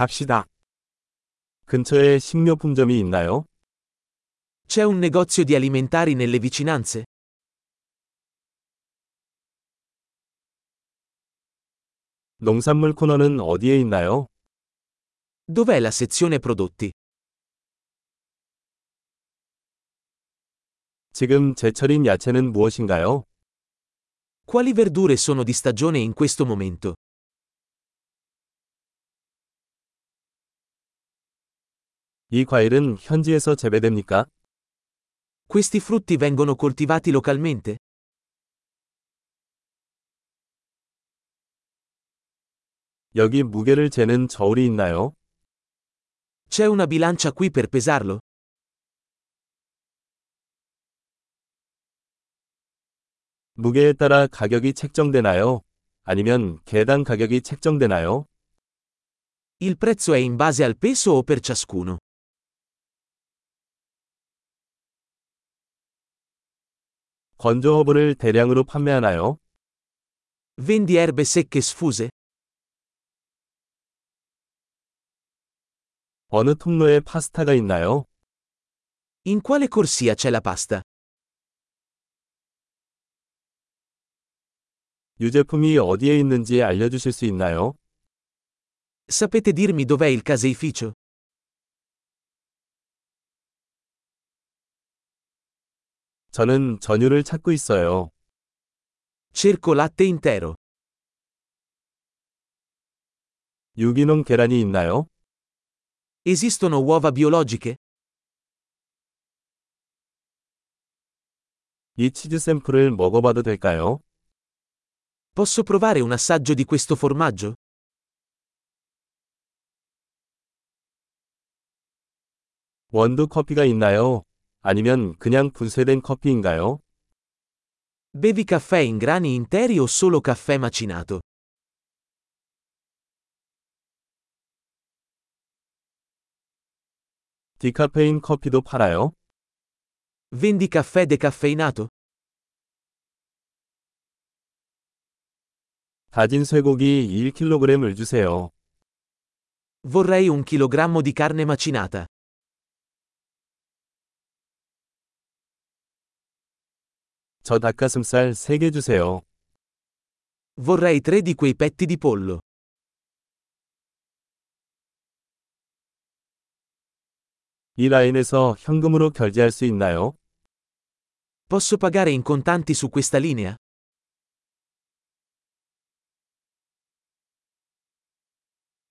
갑시다. 근처에 식료품점이 있나요? C'è un negozio di alimentari nelle vicinanze? 농산물 코너는 어디에 있나요? Dov'è la sezione prodotti? 지금 제철인 야채는 무엇인가요? Quali verdure sono di stagione in questo momento? 이 과일은 현지에서 재배됩니까? Questi frutti vengono coltivati localmente? 여기 무게를 재는 저울이 있나요? C'è una bilancia qui per pesarlo? 무게에 따라 가격이 책정되나요? 아니면 개당 가격이 책정되나요? Il prezzo è in base al peso o per ciascuno? 건조 허브를 대량으로 판매하나요? Vendi erbe secche sfuse? 어느 통로에 파스타가 있나요? In quale corsia c'è la pasta? 유제품이 어디에 있는지 알려주실 수 있나요? Sapete dirmi dov'è il caseificio? 저는 전유를 찾고 있어요. Cerco latte intero. 유기농 계란이 있나요? Esistono uova biologiche? 이 치즈 샘플을 먹어봐도 될까요? Posso provare un assaggio di questo formaggio? 원두 커피가 있나요? 아니면 그냥 분쇄된 커피인가요? Bevi caffè in grani interi o solo caffè macinato? 디카페인 커피도 팔아요? Vendi caffè decaffeinato? 다진 쇠고기 1kg을 주세요. Vorrei un chilogrammo di carne macinata. 저 닭가슴살 3개 주세요. Vorrei tre di quei petti di pollo. 이 라인에서 현금으로 결제할 수 있나요? Posso pagare in contanti su questa linea?